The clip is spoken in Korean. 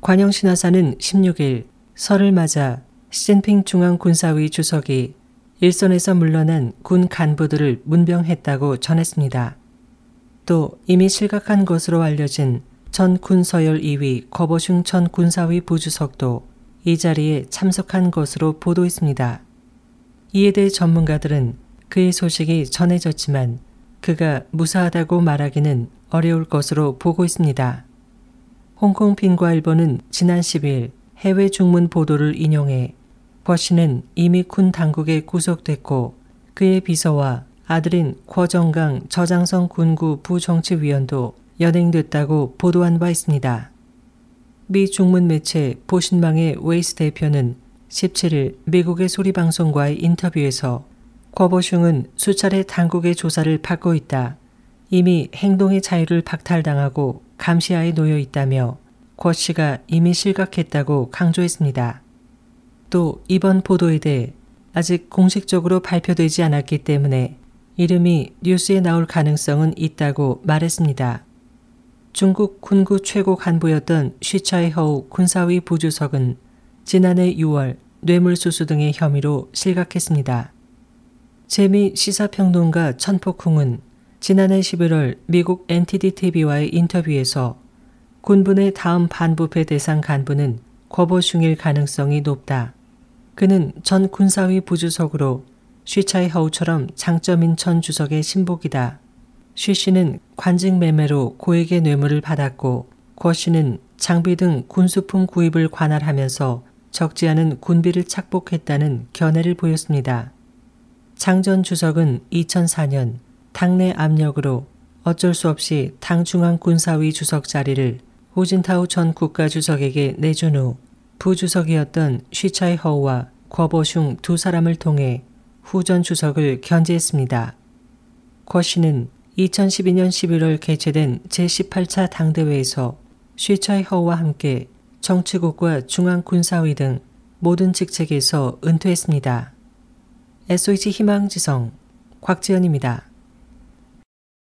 관영신화사는 16일 설을 맞아 시진핑 중앙군사위 주석이 일선에서 물러난 군 간부들을 문병했다고 전했습니다. 또 이미 실각한 것으로 알려진 전 군서열 2위 거보슝 전 군사위 부주석도 이 자리에 참석한 것으로 보도했습니다. 이에 대해 전문가들은 그의 소식이 전해졌지만 그가 무사하다고 말하기는 어려울 것으로 보고 있습니다. 홍콩 빈과일보는 지난 10일 해외 중문 보도를 인용해 권 씨는 이미 군 당국에 구속됐고 그의 비서와 아들인 궈정강 저장성 군구 부정치위원도 연행됐다고 보도한 바 있습니다. 미 중문 매체 보신망의 웨이스 대표는 17일 미국의 소리방송과의 인터뷰에서 궈보슝은 수차례 당국의 조사를 받고 있다. 이미 행동의 자유를 박탈당하고 감시하에 놓여 있다며 권 씨가 이미 실각했다고 강조했습니다. 또 이번 보도에 대해 아직 공식적으로 발표되지 않았기 때문에 이름이 뉴스에 나올 가능성은 있다고 말했습니다. 중국 군구 최고 간부였던 쉬차이허우 군사위 부주석은 지난해 6월 뇌물수수 등의 혐의로 실각했습니다. 재미 시사평론가 천폭쿵은 지난해 11월 미국 NTD TV와의 인터뷰에서 군분의 다음 반부패 대상 간부는 거보슝일 가능성이 높다. 그는 전 군사위 부주석으로 쉬차이 허우처럼 장점인 전 주석의 신복이다. 쉬 씨는 관직 매매로 고액의 뇌물을 받았고 권 씨는 장비 등 군수품 구입을 관할하면서 적지 않은 군비를 착복했다는 견해를 보였습니다. 장 전 주석은 2004년 당내 압력으로 어쩔 수 없이 당 중앙군사위 주석 자리를 후진타오 전 국가주석에게 내준 후 부주석이었던 쉬차이 허우와 궈보슝 두 사람을 통해 후 전 주석을 견제했습니다. 궈 씨는 2012년 11월 개최된 제18차 당대회에서 쉬차이 허우와 함께 정치국과 중앙군사위 등 모든 직책에서 은퇴했습니다. SOH 희망지성 곽지연입니다.